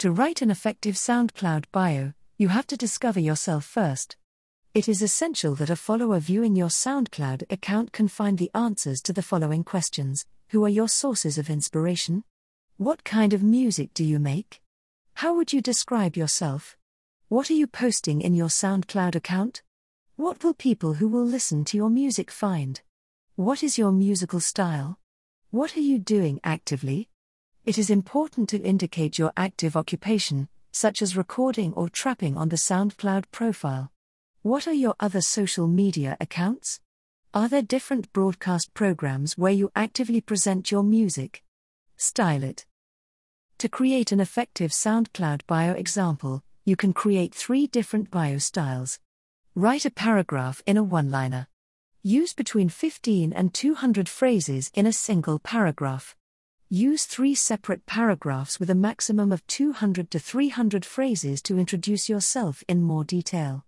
To write an effective SoundCloud bio, you have to discover yourself first. It is essential that a follower viewing your SoundCloud account can find the answers to the following questions Who are your sources of inspiration? What kind of music do you make? How would you describe yourself? What are you posting in your SoundCloud account? What will people who will listen to your music find? What is your musical style? What are you doing actively? It is important to indicate your active occupation, such as recording or trapping on the SoundCloud profile. What are your other social media accounts? Are there different broadcast programs where you actively present your music? Style it. To create an effective SoundCloud bio example, you can create three different bio styles. Write a paragraph in a one liner. Use between 15 and 200 phrases in a single paragraph. Use three separate paragraphs with a maximum of 200 to 300 phrases to introduce yourself in more detail.